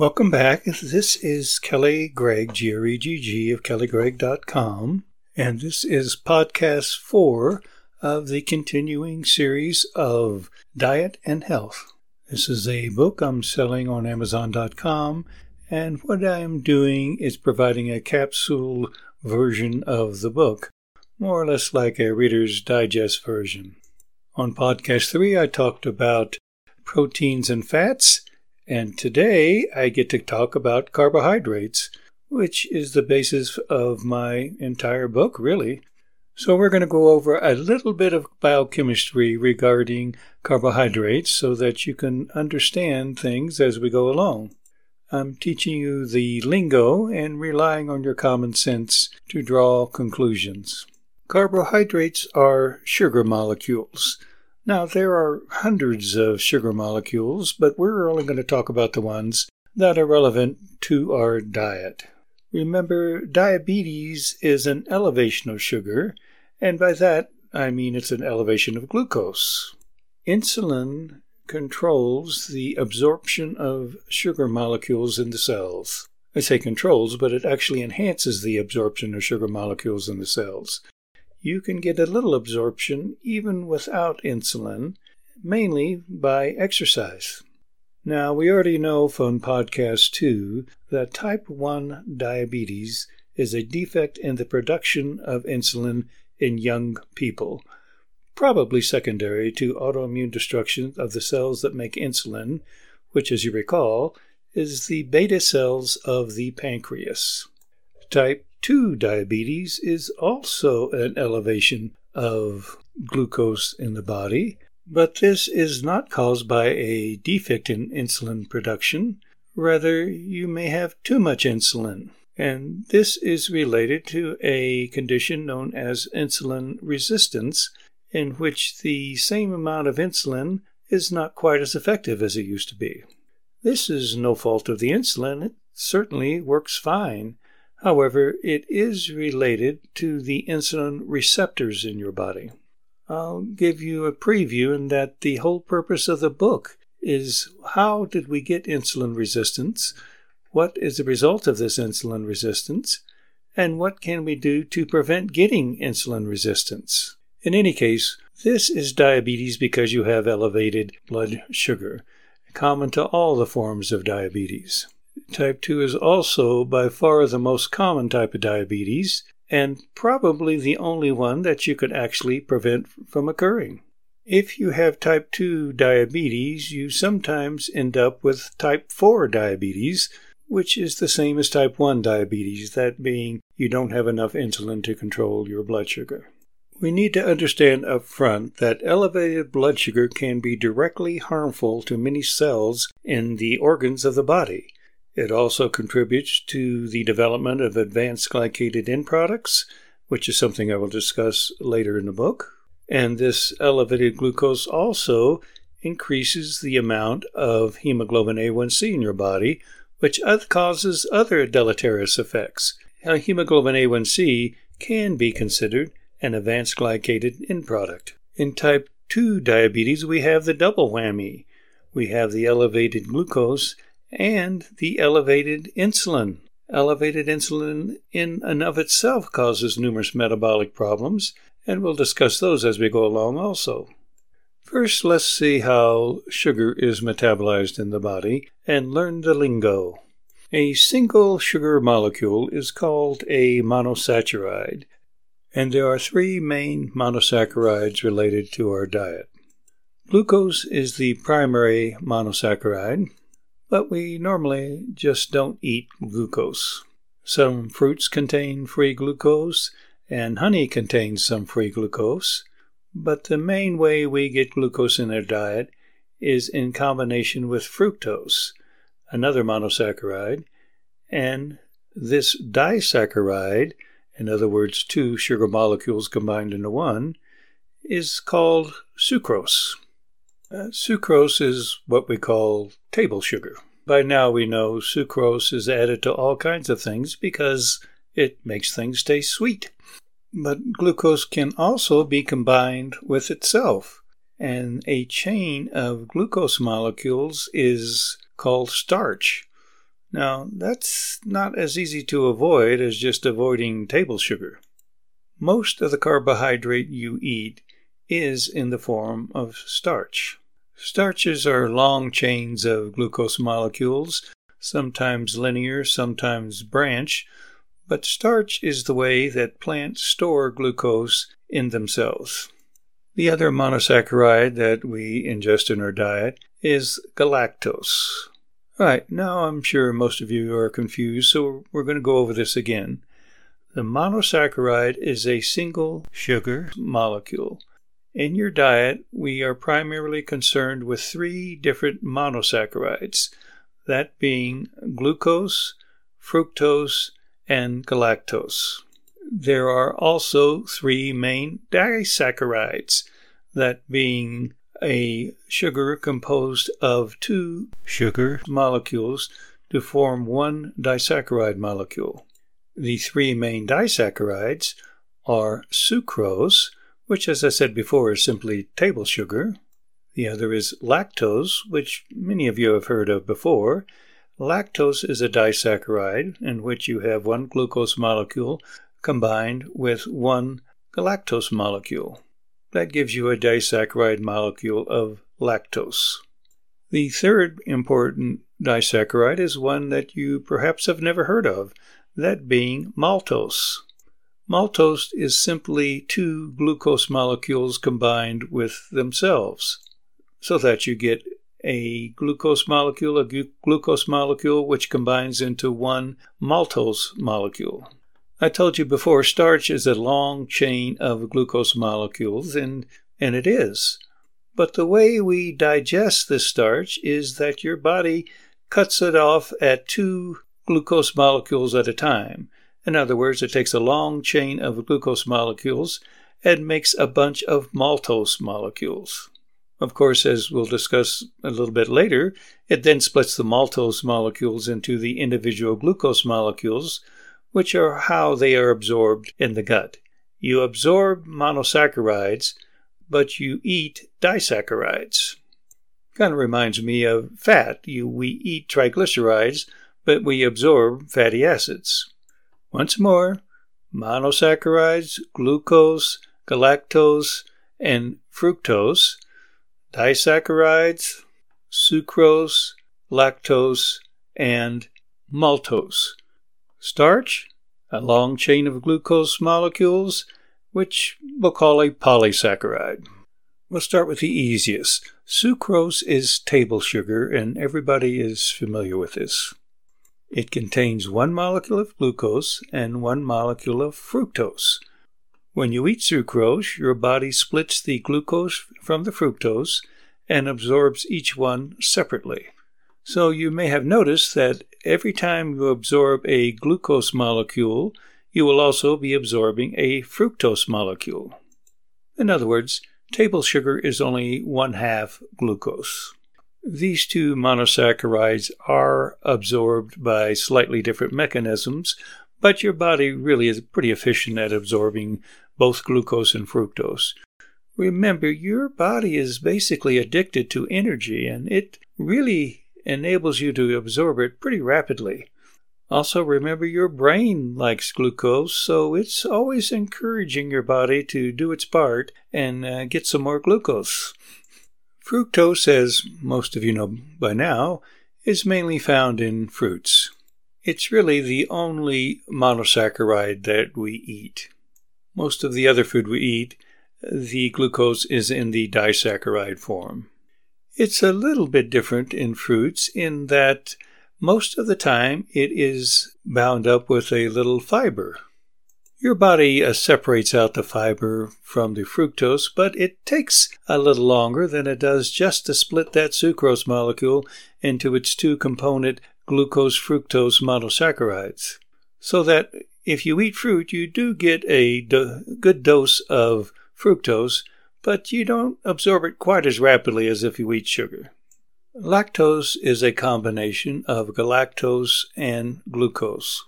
Welcome back. This is Kelly Gregg, G R E G G of kellygregg.com, and this is podcast four of the continuing series of Diet and Health. This is a book I'm selling on Amazon.com, and what I am doing is providing a capsule version of the book, more or less like a Reader's Digest version. On podcast three, I talked about proteins and fats and today I get to talk about carbohydrates, which is the basis of my entire book, really. So we're going to go over a little bit of biochemistry regarding carbohydrates so that you can understand things as we go along. I'm teaching you the lingo and relying on your common sense to draw conclusions. Carbohydrates are sugar molecules. Now, there are hundreds of sugar molecules, but we're only going to talk about the ones that are relevant to our diet. Remember, diabetes is an elevation of sugar, and by that I mean it's an elevation of glucose. Insulin controls the absorption of sugar molecules in the cells. I say controls, but it actually enhances the absorption of sugar molecules in the cells you can get a little absorption even without insulin, mainly by exercise. Now, we already know from podcast 2 that type 1 diabetes is a defect in the production of insulin in young people, probably secondary to autoimmune destruction of the cells that make insulin, which, as you recall, is the beta cells of the pancreas. Type 2 diabetes is also an elevation of glucose in the body, but this is not caused by a defect in insulin production. Rather, you may have too much insulin. And this is related to a condition known as insulin resistance, in which the same amount of insulin is not quite as effective as it used to be. This is no fault of the insulin, it certainly works fine. However, it is related to the insulin receptors in your body. I'll give you a preview in that the whole purpose of the book is how did we get insulin resistance? What is the result of this insulin resistance? And what can we do to prevent getting insulin resistance? In any case, this is diabetes because you have elevated blood sugar, common to all the forms of diabetes. Type 2 is also by far the most common type of diabetes and probably the only one that you could actually prevent from occurring. If you have type 2 diabetes, you sometimes end up with type 4 diabetes, which is the same as type 1 diabetes, that being you don't have enough insulin to control your blood sugar. We need to understand up front that elevated blood sugar can be directly harmful to many cells in the organs of the body. It also contributes to the development of advanced glycated end products, which is something I will discuss later in the book. And this elevated glucose also increases the amount of hemoglobin A1C in your body, which causes other deleterious effects. Hemoglobin A1C can be considered an advanced glycated end product. In type 2 diabetes, we have the double whammy. We have the elevated glucose and the elevated insulin. Elevated insulin in and of itself causes numerous metabolic problems, and we'll discuss those as we go along also. First, let's see how sugar is metabolized in the body and learn the lingo. A single sugar molecule is called a monosaccharide, and there are three main monosaccharides related to our diet. Glucose is the primary monosaccharide, but we normally just don't eat glucose. Some fruits contain free glucose, and honey contains some free glucose, but the main way we get glucose in our diet is in combination with fructose, another monosaccharide, and this disaccharide, in other words, two sugar molecules combined into one, is called sucrose. Uh, sucrose is what we call table sugar. By now we know sucrose is added to all kinds of things because it makes things taste sweet. But glucose can also be combined with itself, and a chain of glucose molecules is called starch. Now, that's not as easy to avoid as just avoiding table sugar. Most of the carbohydrate you eat is in the form of starch. Starches are long chains of glucose molecules, sometimes linear, sometimes branch, but starch is the way that plants store glucose in themselves. The other monosaccharide that we ingest in our diet is galactose. All right, now I'm sure most of you are confused, so we're going to go over this again. The monosaccharide is a single sugar molecule. In your diet, we are primarily concerned with three different monosaccharides, that being glucose, fructose, and galactose. There are also three main disaccharides, that being a sugar composed of two sugar molecules to form one disaccharide molecule. The three main disaccharides are sucrose, which, as I said before, is simply table sugar. The other is lactose, which many of you have heard of before. Lactose is a disaccharide in which you have one glucose molecule combined with one galactose molecule. That gives you a disaccharide molecule of lactose. The third important disaccharide is one that you perhaps have never heard of, that being maltose. Maltose is simply two glucose molecules combined with themselves, so that you get a glucose molecule, a gu- glucose molecule which combines into one maltose molecule. I told you before, starch is a long chain of glucose molecules, and, and it is. But the way we digest this starch is that your body cuts it off at two glucose molecules at a time. In other words, it takes a long chain of glucose molecules and makes a bunch of maltose molecules. Of course, as we'll discuss a little bit later, it then splits the maltose molecules into the individual glucose molecules, which are how they are absorbed in the gut. You absorb monosaccharides, but you eat disaccharides. Kind of reminds me of fat. You, we eat triglycerides, but we absorb fatty acids. Once more, monosaccharides, glucose, galactose, and fructose, disaccharides, sucrose, lactose, and maltose. Starch, a long chain of glucose molecules, which we'll call a polysaccharide. We'll start with the easiest. Sucrose is table sugar, and everybody is familiar with this. It contains one molecule of glucose and one molecule of fructose. When you eat sucrose, your body splits the glucose from the fructose and absorbs each one separately. So you may have noticed that every time you absorb a glucose molecule, you will also be absorbing a fructose molecule. In other words, table sugar is only one half glucose. These two monosaccharides are absorbed by slightly different mechanisms, but your body really is pretty efficient at absorbing both glucose and fructose. Remember, your body is basically addicted to energy, and it really enables you to absorb it pretty rapidly. Also, remember your brain likes glucose, so it's always encouraging your body to do its part and uh, get some more glucose. Fructose, as most of you know by now, is mainly found in fruits. It's really the only monosaccharide that we eat. Most of the other food we eat, the glucose is in the disaccharide form. It's a little bit different in fruits in that most of the time it is bound up with a little fiber. Your body uh, separates out the fiber from the fructose, but it takes a little longer than it does just to split that sucrose molecule into its two component glucose fructose monosaccharides. So that if you eat fruit, you do get a do- good dose of fructose, but you don't absorb it quite as rapidly as if you eat sugar. Lactose is a combination of galactose and glucose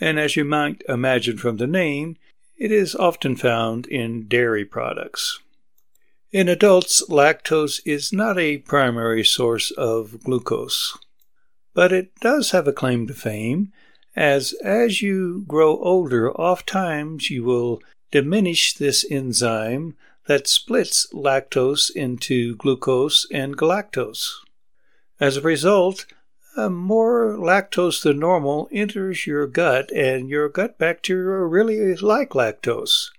and as you might imagine from the name, it is often found in dairy products. In adults, lactose is not a primary source of glucose. but it does have a claim to fame, as as you grow older, oftentimes you will diminish this enzyme that splits lactose into glucose and galactose. As a result, uh, more lactose than normal enters your gut, and your gut bacteria really like lactose.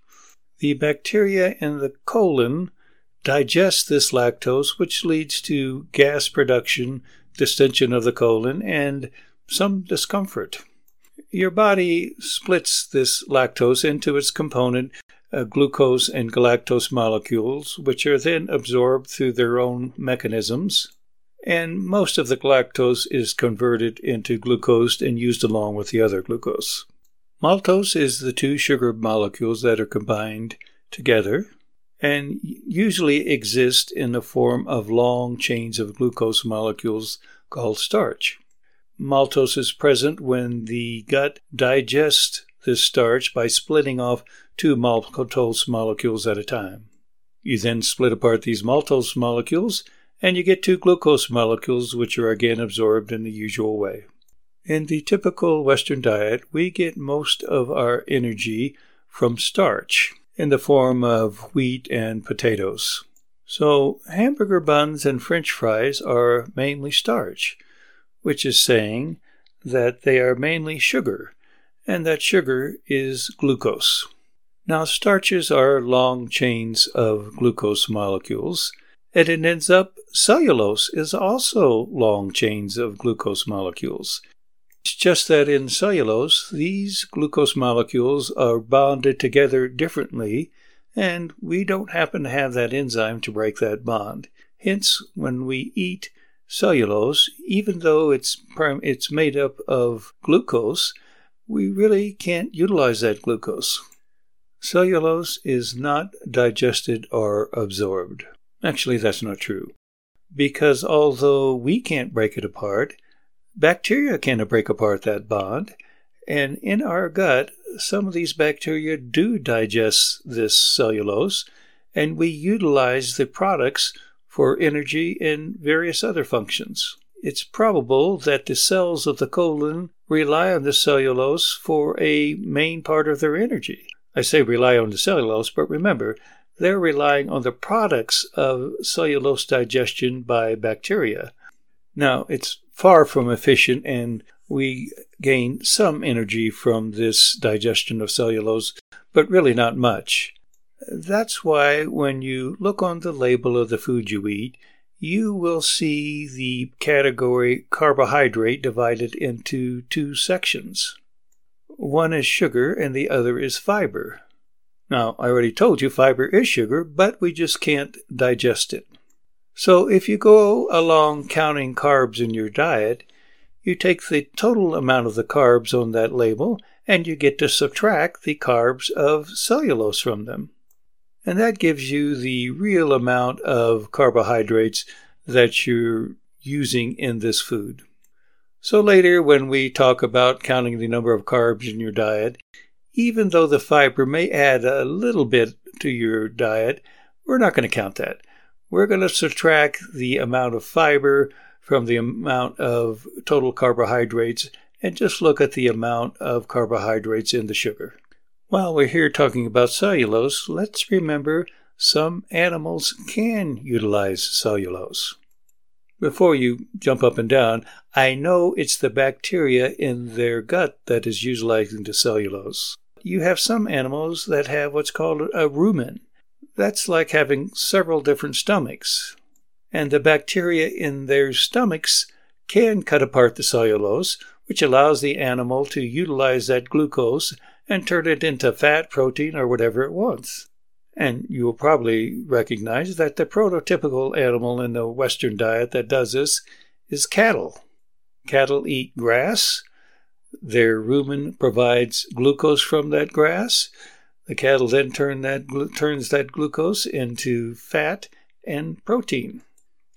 The bacteria in the colon digest this lactose, which leads to gas production, distension of the colon, and some discomfort. Your body splits this lactose into its component uh, glucose and galactose molecules, which are then absorbed through their own mechanisms. And most of the galactose is converted into glucose and used along with the other glucose. Maltose is the two sugar molecules that are combined together and usually exist in the form of long chains of glucose molecules called starch. Maltose is present when the gut digests this starch by splitting off two maltose molecules at a time. You then split apart these maltose molecules and you get two glucose molecules, which are again absorbed in the usual way. In the typical Western diet, we get most of our energy from starch in the form of wheat and potatoes. So, hamburger buns and french fries are mainly starch, which is saying that they are mainly sugar, and that sugar is glucose. Now, starches are long chains of glucose molecules, and it ends up cellulose is also long chains of glucose molecules. It's just that in cellulose, these glucose molecules are bonded together differently, and we don't happen to have that enzyme to break that bond. Hence, when we eat cellulose, even though it's, it's made up of glucose, we really can't utilize that glucose. Cellulose is not digested or absorbed. Actually, that's not true. Because although we can't break it apart, bacteria can break apart that bond, and in our gut, some of these bacteria do digest this cellulose, and we utilize the products for energy and various other functions. It's probable that the cells of the colon rely on the cellulose for a main part of their energy. I say rely on the cellulose, but remember, they're relying on the products of cellulose digestion by bacteria. Now, it's far from efficient, and we gain some energy from this digestion of cellulose, but really not much. That's why when you look on the label of the food you eat, you will see the category carbohydrate divided into two sections. One is sugar and the other is fiber. Now, I already told you fiber is sugar, but we just can't digest it. So if you go along counting carbs in your diet, you take the total amount of the carbs on that label and you get to subtract the carbs of cellulose from them. And that gives you the real amount of carbohydrates that you're using in this food. So later, when we talk about counting the number of carbs in your diet, even though the fiber may add a little bit to your diet, we're not going to count that. We're going to subtract the amount of fiber from the amount of total carbohydrates and just look at the amount of carbohydrates in the sugar. While we're here talking about cellulose, let's remember some animals can utilize cellulose before you jump up and down, I know it's the bacteria in their gut that is utilizing the cellulose. You have some animals that have what's called a rumen. That's like having several different stomachs. And the bacteria in their stomachs can cut apart the cellulose, which allows the animal to utilize that glucose and turn it into fat, protein, or whatever it wants. And you will probably recognize that the prototypical animal in the Western diet that does this is cattle. Cattle eat grass. Their rumen provides glucose from that grass. The cattle then turn that turns that glucose into fat and protein.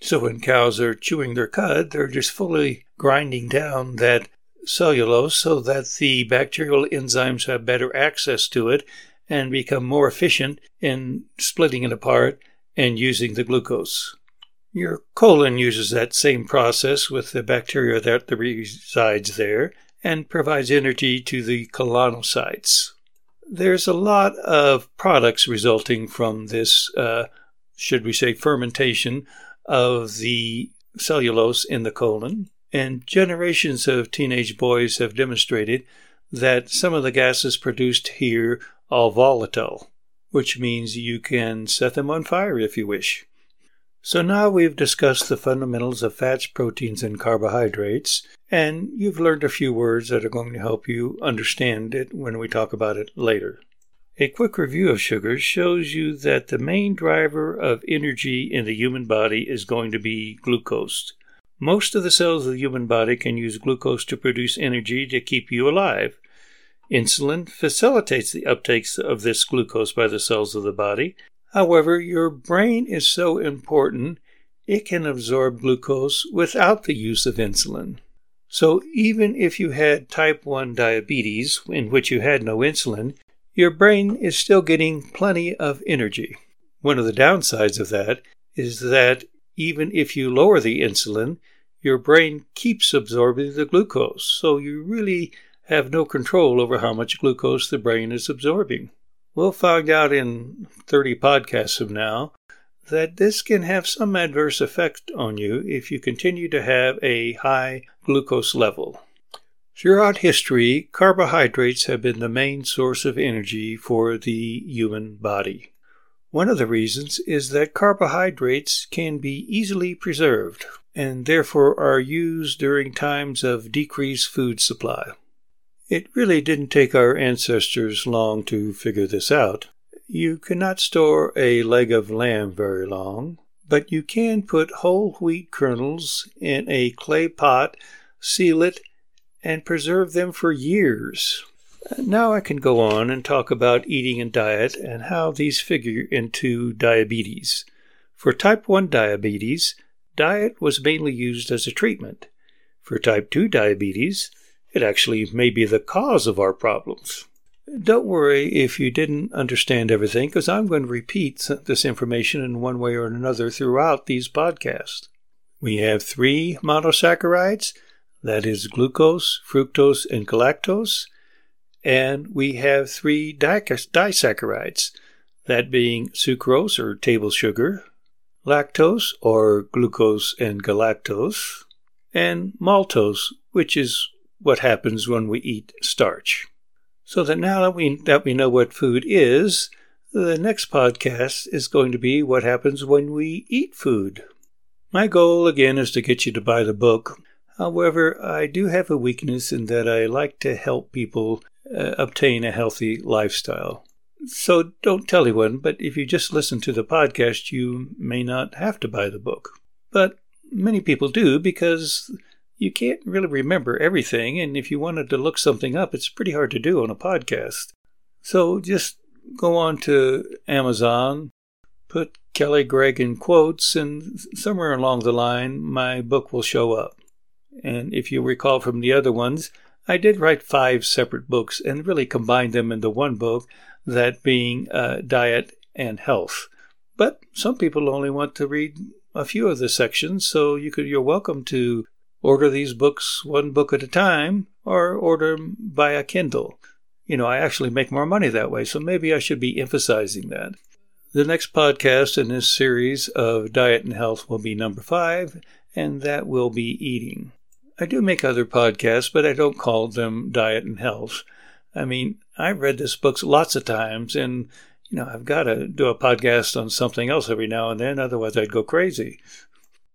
So when cows are chewing their cud, they're just fully grinding down that cellulose so that the bacterial enzymes have better access to it and become more efficient in splitting it apart and using the glucose. Your colon uses that same process with the bacteria that resides there and provides energy to the colonocytes. There's a lot of products resulting from this, uh, should we say, fermentation of the cellulose in the colon. And generations of teenage boys have demonstrated that some of the gases produced here are volatile, which means you can set them on fire if you wish. So now we've discussed the fundamentals of fats, proteins, and carbohydrates, and you've learned a few words that are going to help you understand it when we talk about it later. A quick review of sugars shows you that the main driver of energy in the human body is going to be glucose. Most of the cells of the human body can use glucose to produce energy to keep you alive. Insulin facilitates the uptake of this glucose by the cells of the body, However, your brain is so important, it can absorb glucose without the use of insulin. So, even if you had type 1 diabetes, in which you had no insulin, your brain is still getting plenty of energy. One of the downsides of that is that even if you lower the insulin, your brain keeps absorbing the glucose, so you really have no control over how much glucose the brain is absorbing. We'll find out in 30 podcasts from now that this can have some adverse effect on you if you continue to have a high glucose level. Throughout history, carbohydrates have been the main source of energy for the human body. One of the reasons is that carbohydrates can be easily preserved and therefore are used during times of decreased food supply. It really didn't take our ancestors long to figure this out. You cannot store a leg of lamb very long, but you can put whole wheat kernels in a clay pot, seal it, and preserve them for years. Now I can go on and talk about eating and diet and how these figure into diabetes. For type 1 diabetes, diet was mainly used as a treatment. For type 2 diabetes, it actually may be the cause of our problems. Don't worry if you didn't understand everything, because I'm going to repeat this information in one way or another throughout these podcasts. We have three monosaccharides that is, glucose, fructose, and galactose. And we have three disaccharides, that being sucrose or table sugar, lactose or glucose and galactose, and maltose, which is what happens when we eat starch. So that now that we that we know what food is, the next podcast is going to be what happens when we eat food. My goal again is to get you to buy the book. However, I do have a weakness in that I like to help people uh, obtain a healthy lifestyle. So don't tell anyone, but if you just listen to the podcast, you may not have to buy the book. But many people do because you can't really remember everything, and if you wanted to look something up, it's pretty hard to do on a podcast. So just go on to Amazon, put Kelly Gregg in quotes, and somewhere along the line, my book will show up. And if you recall from the other ones, I did write five separate books and really combined them into one book, that being uh, Diet and Health. But some people only want to read a few of the sections, so you could you're welcome to order these books one book at a time or order them by a Kindle. You know, I actually make more money that way, so maybe I should be emphasizing that. The next podcast in this series of diet and health will be number five, and that will be eating. I do make other podcasts, but I don't call them diet and health. I mean, I've read this book lots of times, and you know, I've got to do a podcast on something else every now and then, otherwise I'd go crazy.